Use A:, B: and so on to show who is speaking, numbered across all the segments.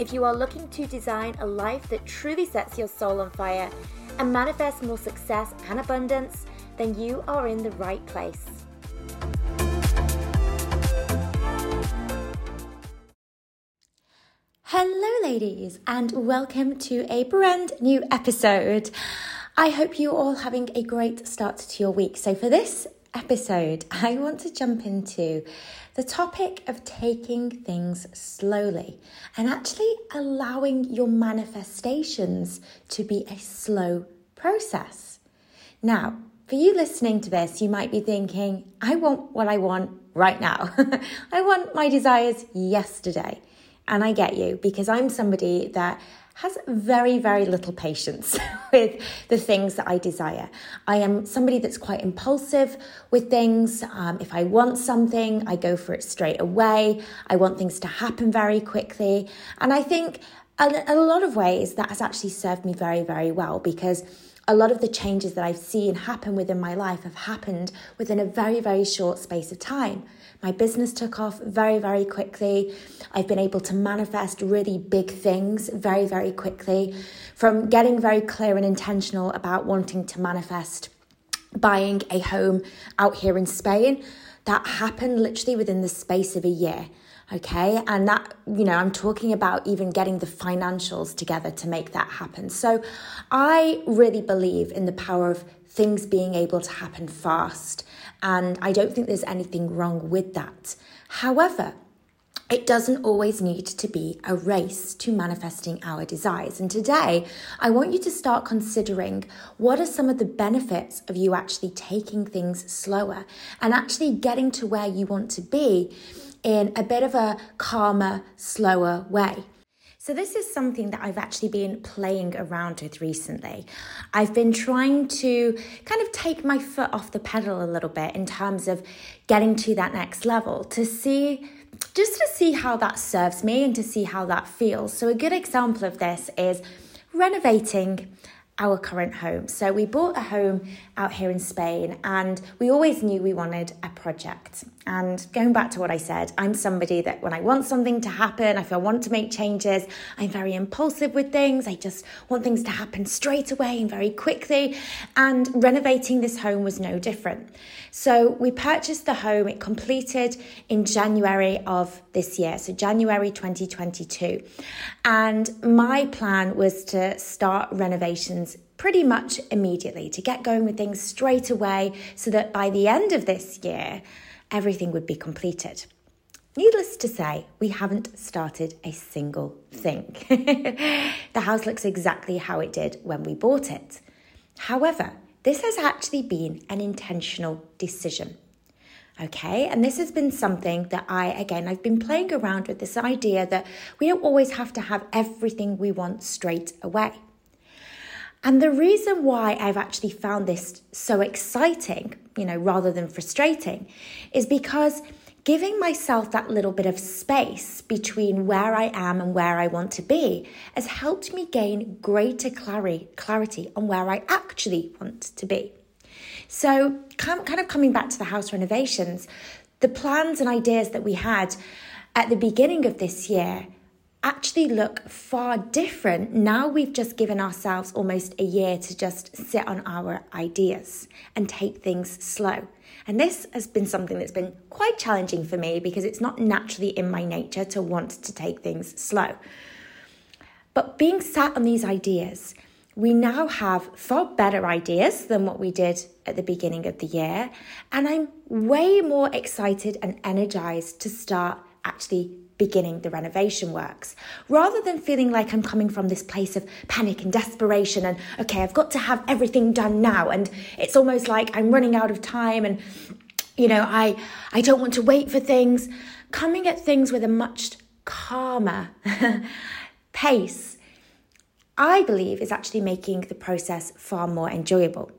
A: If you are looking to design a life that truly sets your soul on fire and manifests more success and abundance, then you are in the right place. Hello, ladies, and welcome to a brand new episode. I hope you're all having a great start to your week. So, for this episode, I want to jump into the topic of taking things slowly and actually allowing your manifestations to be a slow process. Now, for you listening to this, you might be thinking, I want what I want right now. I want my desires yesterday. And I get you because I'm somebody that has very, very little patience with the things that I desire. I am somebody that's quite impulsive with things. Um, if I want something, I go for it straight away. I want things to happen very quickly. And I think in a lot of ways that has actually served me very, very well because a lot of the changes that I've seen happen within my life have happened within a very, very short space of time. My business took off very, very quickly. I've been able to manifest really big things very, very quickly. From getting very clear and intentional about wanting to manifest buying a home out here in Spain, that happened literally within the space of a year. Okay. And that, you know, I'm talking about even getting the financials together to make that happen. So I really believe in the power of things being able to happen fast. And I don't think there's anything wrong with that. However, it doesn't always need to be a race to manifesting our desires. And today, I want you to start considering what are some of the benefits of you actually taking things slower and actually getting to where you want to be in a bit of a calmer, slower way. So, this is something that I've actually been playing around with recently. I've been trying to kind of take my foot off the pedal a little bit in terms of getting to that next level to see just to see how that serves me and to see how that feels. So, a good example of this is renovating our current home. So we bought a home out here in Spain and we always knew we wanted a project. And going back to what I said, I'm somebody that when I want something to happen, if I want to make changes, I'm very impulsive with things. I just want things to happen straight away and very quickly. And renovating this home was no different. So we purchased the home, it completed in January of this year, so January 2022. And my plan was to start renovations pretty much immediately, to get going with things straight away so that by the end of this year, everything would be completed. Needless to say, we haven't started a single thing. the house looks exactly how it did when we bought it. However, this has actually been an intentional decision. Okay, and this has been something that I, again, I've been playing around with this idea that we don't always have to have everything we want straight away. And the reason why I've actually found this so exciting, you know, rather than frustrating, is because giving myself that little bit of space between where I am and where I want to be has helped me gain greater clarity, on where I actually want to be. So, kind of coming back to the house renovations, the plans and ideas that we had at the beginning of this year actually look far different now we've just given ourselves almost a year to just sit on our ideas and take things slow. And this has been something that's been quite challenging for me because it's not naturally in my nature to want to take things slow. But being sat on these ideas, we now have far better ideas than what we did at the beginning of the year. And I'm way more excited and energized to start actually beginning the renovation works rather than feeling like I'm coming from this place of panic and desperation and okay, I've got to have everything done now and it's almost like I'm running out of time and you know, I I don't want to wait for things. Coming at things with a much calmer pace I believe is actually making the process far more enjoyable.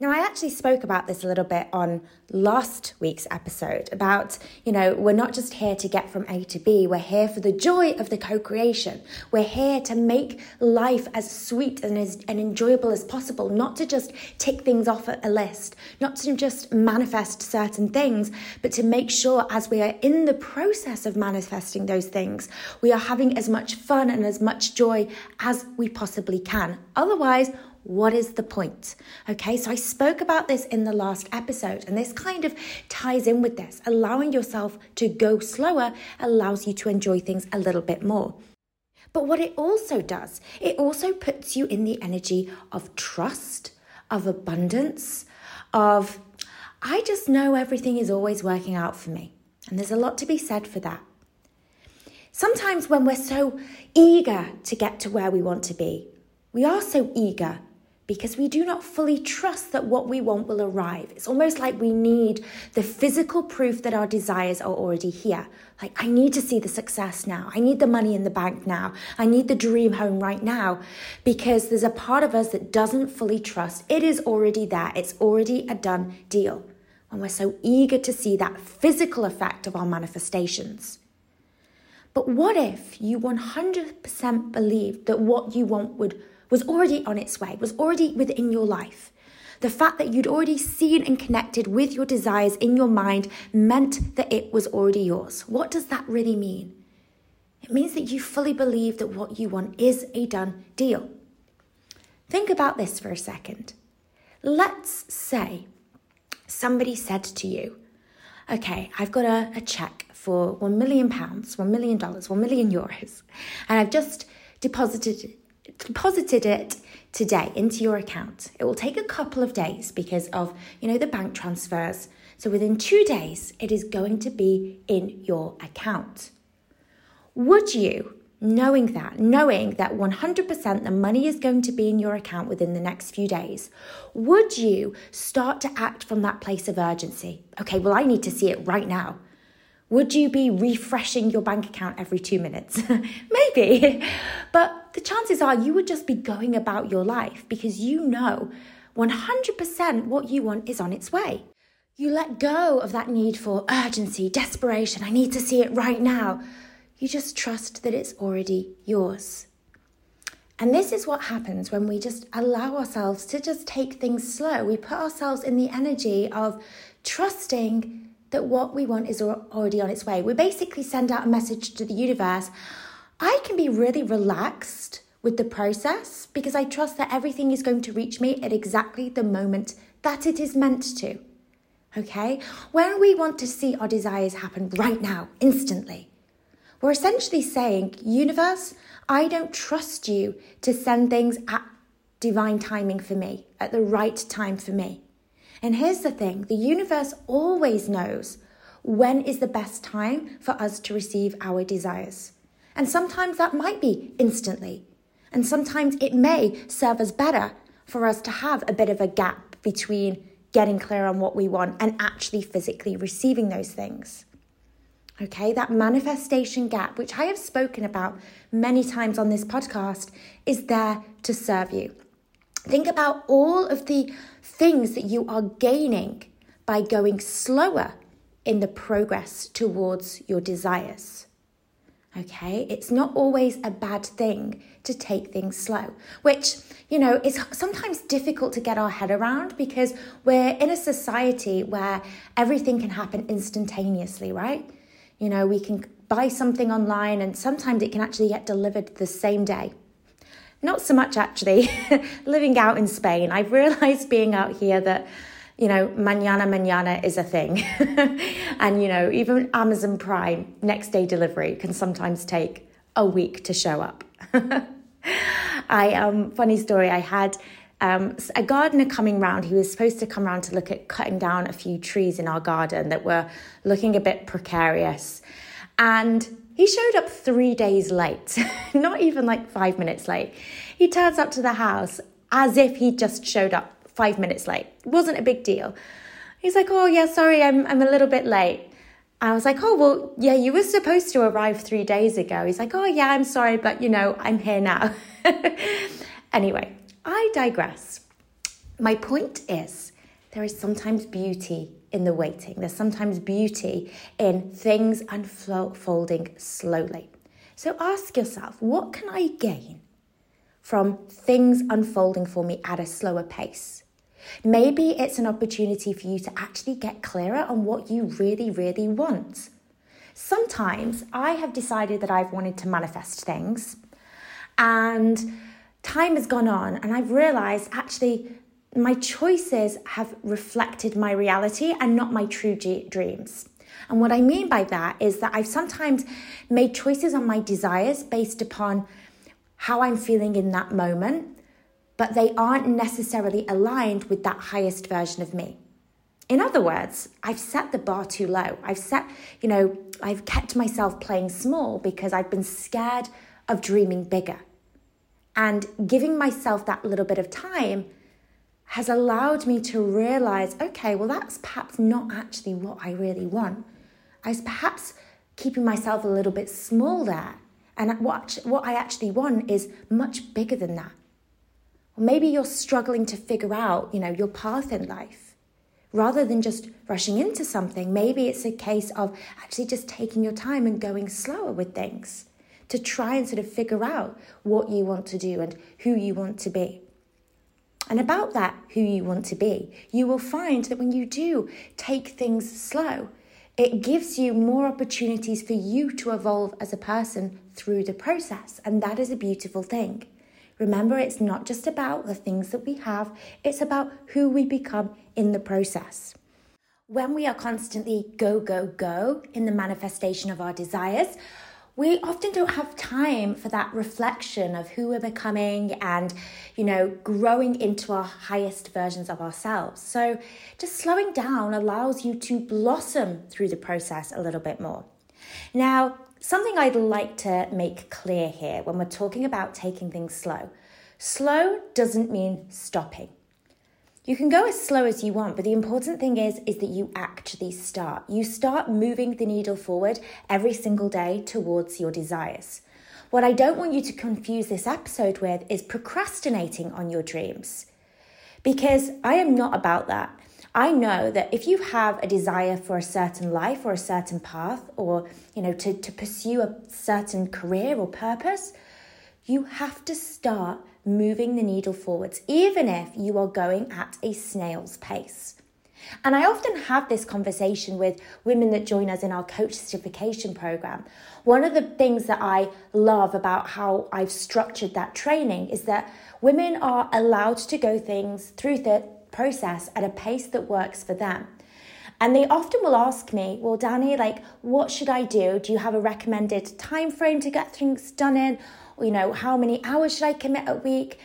A: Now, I actually spoke about this a little bit on last week's episode about, you know, we're not just here to get from A to B, we're here for the joy of the co creation. We're here to make life as sweet and as and enjoyable as possible, not to just tick things off a list, not to just manifest certain things, but to make sure as we are in the process of manifesting those things, we are having as much fun and as much joy as we possibly can. Otherwise, what is the point? Okay, so I spoke about this in the last episode, and this kind of ties in with this. Allowing yourself to go slower allows you to enjoy things a little bit more. But what it also does, it also puts you in the energy of trust, of abundance, of I just know everything is always working out for me. And there's a lot to be said for that. Sometimes when we're so eager to get to where we want to be, we are so eager because we do not fully trust that what we want will arrive. It's almost like we need the physical proof that our desires are already here. Like, I need to see the success now. I need the money in the bank now. I need the dream home right now because there's a part of us that doesn't fully trust it is already there. It's already a done deal. When we're so eager to see that physical effect of our manifestations. But what if you 100% believed that what you want would was already on its way, was already within your life. The fact that you'd already seen and connected with your desires in your mind meant that it was already yours. What does that really mean? It means that you fully believe that what you want is a done deal. Think about this for a second. Let's say somebody said to you, okay, I've got a, a check for £1 million, $1 million, 1 million euros, and I've just deposited deposited it today into your account. It will take a couple of days because of, you know, the bank transfers. So within 2 days it is going to be in your account. Would you knowing that, knowing that 100% the money is going to be in your account within the next few days, would you start to act from that place of urgency? Okay, well, I need to see it right now. Would you be refreshing your bank account every two minutes? Maybe. But the chances are you would just be going about your life because you know 100% what you want is on its way. You let go of that need for urgency, desperation. I need to see it right now. You just trust that it's already yours. And this is what happens when we just allow ourselves to just take things slow. We put ourselves in the energy of trusting that what we want is already on its way. We basically send out a message to the universe I can be really relaxed with the process because I trust that everything is going to reach me at exactly the moment that it is meant to. Okay? When we want to see our desires happen right now, instantly, we're essentially saying, Universe, I don't trust you to send things at divine timing for me, at the right time for me. And here's the thing the universe always knows when is the best time for us to receive our desires. And sometimes that might be instantly. And sometimes it may serve us better for us to have a bit of a gap between getting clear on what we want and actually physically receiving those things. Okay, that manifestation gap, which I have spoken about many times on this podcast, is there to serve you. Think about all of the things that you are gaining by going slower in the progress towards your desires. Okay, it's not always a bad thing to take things slow, which, you know, is sometimes difficult to get our head around because we're in a society where everything can happen instantaneously, right? You know, we can buy something online and sometimes it can actually get delivered the same day. Not so much actually. Living out in Spain, I've realized being out here that, you know, mañana mañana is a thing. and, you know, even Amazon Prime next day delivery can sometimes take a week to show up. I, um, funny story, I had um, a gardener coming round. He was supposed to come round to look at cutting down a few trees in our garden that were looking a bit precarious. And he showed up three days late, not even like five minutes late. He turns up to the house as if he just showed up five minutes late. It wasn't a big deal. He's like, Oh, yeah, sorry, I'm, I'm a little bit late. I was like, oh, well, yeah, you were supposed to arrive three days ago. He's like, oh, yeah, I'm sorry, but you know, I'm here now. anyway, I digress. My point is, there is sometimes beauty in the waiting. There's sometimes beauty in things unfolding slowly. So ask yourself, what can I gain from things unfolding for me at a slower pace? Maybe it's an opportunity for you to actually get clearer on what you really, really want. Sometimes I have decided that I've wanted to manifest things, and time has gone on, and I've realized actually my choices have reflected my reality and not my true dreams. And what I mean by that is that I've sometimes made choices on my desires based upon how I'm feeling in that moment, but they aren't necessarily aligned with that highest version of me. In other words, I've set the bar too low. I've set, you know, I've kept myself playing small because I've been scared of dreaming bigger. And giving myself that little bit of time has allowed me to realize okay, well, that's perhaps not actually what I really want. I was perhaps keeping myself a little bit small there. And what, what I actually want is much bigger than that. Or maybe you're struggling to figure out, you know, your path in life. Rather than just rushing into something, maybe it's a case of actually just taking your time and going slower with things to try and sort of figure out what you want to do and who you want to be and about that who you want to be, you will find that when you do take things slow, it gives you more opportunities for you to evolve as a person through the process. And that is a beautiful thing. Remember, it's not just about the things that we have, it's about who we become in the process. When we are constantly go, go, go in the manifestation of our desires, we often don't have time for that reflection of who we're becoming and, you know, growing into our highest versions of ourselves. So, just slowing down allows you to blossom through the process a little bit more. Now, something I'd like to make clear here when we're talking about taking things slow slow doesn't mean stopping. You can go as slow as you want, but the important thing is is that you actually start. You start moving the needle forward every single day towards your desires. What I don't want you to confuse this episode with is procrastinating on your dreams. Because I am not about that. I know that if you have a desire for a certain life or a certain path or, you know, to, to pursue a certain career or purpose, you have to start moving the needle forwards, even if you are going at a snail's pace. And I often have this conversation with women that join us in our coach certification program. One of the things that I love about how I've structured that training is that women are allowed to go things through the process at a pace that works for them. And they often will ask me, "Well, Dani, like what should I do? Do you have a recommended time frame to get things done in?" You know, how many hours should I commit a week?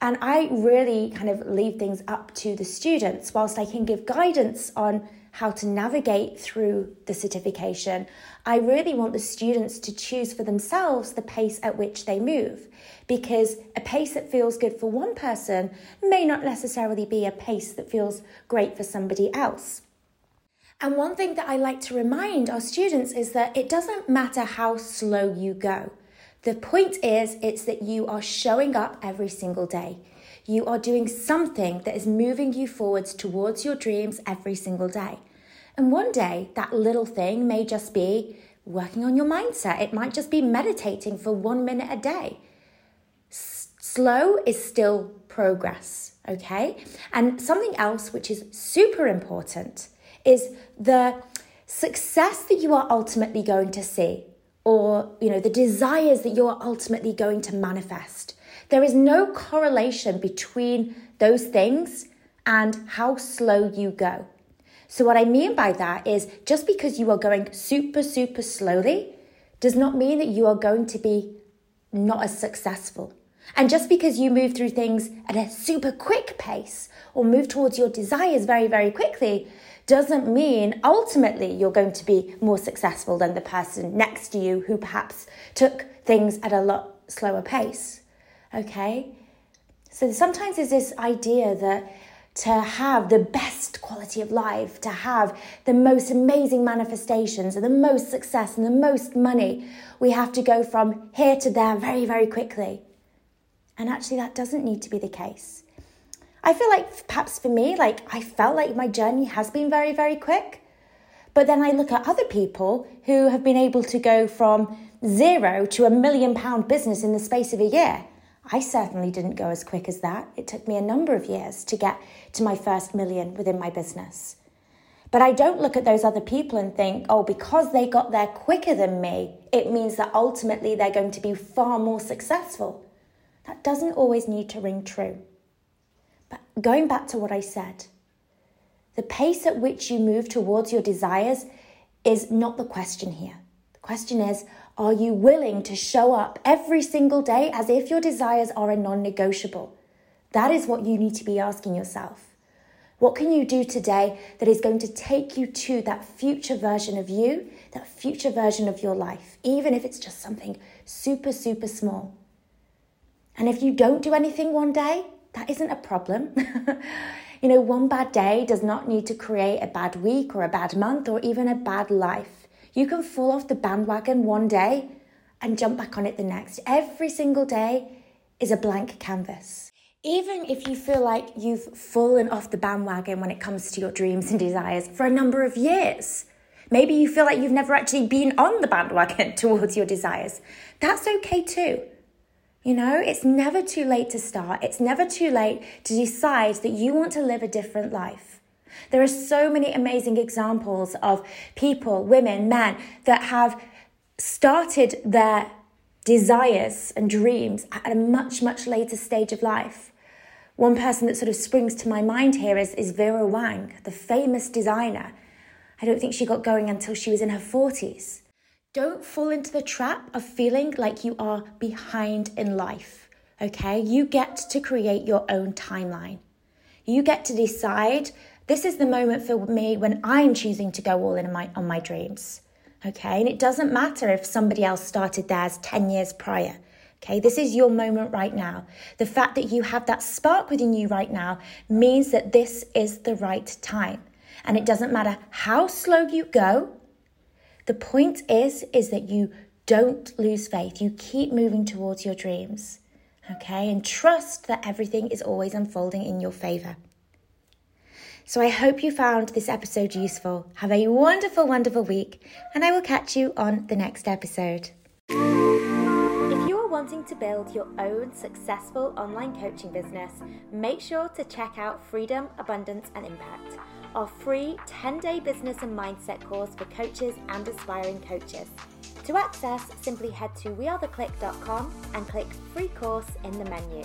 A: And I really kind of leave things up to the students, whilst I can give guidance on how to navigate through the certification. I really want the students to choose for themselves the pace at which they move because a pace that feels good for one person may not necessarily be a pace that feels great for somebody else. And one thing that I like to remind our students is that it doesn't matter how slow you go. The point is, it's that you are showing up every single day. You are doing something that is moving you forwards towards your dreams every single day. And one day, that little thing may just be working on your mindset. It might just be meditating for one minute a day. S- slow is still progress, okay? And something else which is super important is the success that you are ultimately going to see or you know the desires that you're ultimately going to manifest. There is no correlation between those things and how slow you go. So what i mean by that is just because you are going super super slowly does not mean that you are going to be not as successful. And just because you move through things at a super quick pace or move towards your desires very very quickly doesn't mean ultimately you're going to be more successful than the person next to you who perhaps took things at a lot slower pace. Okay? So sometimes there's this idea that to have the best quality of life, to have the most amazing manifestations and the most success and the most money, we have to go from here to there very, very quickly. And actually, that doesn't need to be the case. I feel like perhaps for me, like I felt like my journey has been very, very quick. But then I look at other people who have been able to go from zero to a million pound business in the space of a year. I certainly didn't go as quick as that. It took me a number of years to get to my first million within my business. But I don't look at those other people and think, oh, because they got there quicker than me, it means that ultimately they're going to be far more successful. That doesn't always need to ring true. But going back to what I said, the pace at which you move towards your desires is not the question here. The question is, are you willing to show up every single day as if your desires are a non negotiable? That is what you need to be asking yourself. What can you do today that is going to take you to that future version of you, that future version of your life, even if it's just something super, super small? And if you don't do anything one day, that isn't a problem. you know, one bad day does not need to create a bad week or a bad month or even a bad life. You can fall off the bandwagon one day and jump back on it the next. Every single day is a blank canvas. Even if you feel like you've fallen off the bandwagon when it comes to your dreams and desires for a number of years, maybe you feel like you've never actually been on the bandwagon towards your desires, that's okay too. You know, it's never too late to start. It's never too late to decide that you want to live a different life. There are so many amazing examples of people, women, men that have started their desires and dreams at a much, much later stage of life. One person that sort of springs to my mind here is, is Vera Wang, the famous designer. I don't think she got going until she was in her 40s. Don't fall into the trap of feeling like you are behind in life, okay? You get to create your own timeline. You get to decide this is the moment for me when I'm choosing to go all in on my, on my dreams. Okay, and it doesn't matter if somebody else started theirs 10 years prior. Okay, this is your moment right now. The fact that you have that spark within you right now means that this is the right time. And it doesn't matter how slow you go. The point is is that you don't lose faith. You keep moving towards your dreams. Okay? And trust that everything is always unfolding in your favor. So I hope you found this episode useful. Have a wonderful, wonderful week, and I will catch you on the next episode. If you are wanting to build your own successful online coaching business, make sure to check out Freedom, Abundance, and Impact, our free 10 day business and mindset course for coaches and aspiring coaches. To access, simply head to wearetheclique.com and click free course in the menu.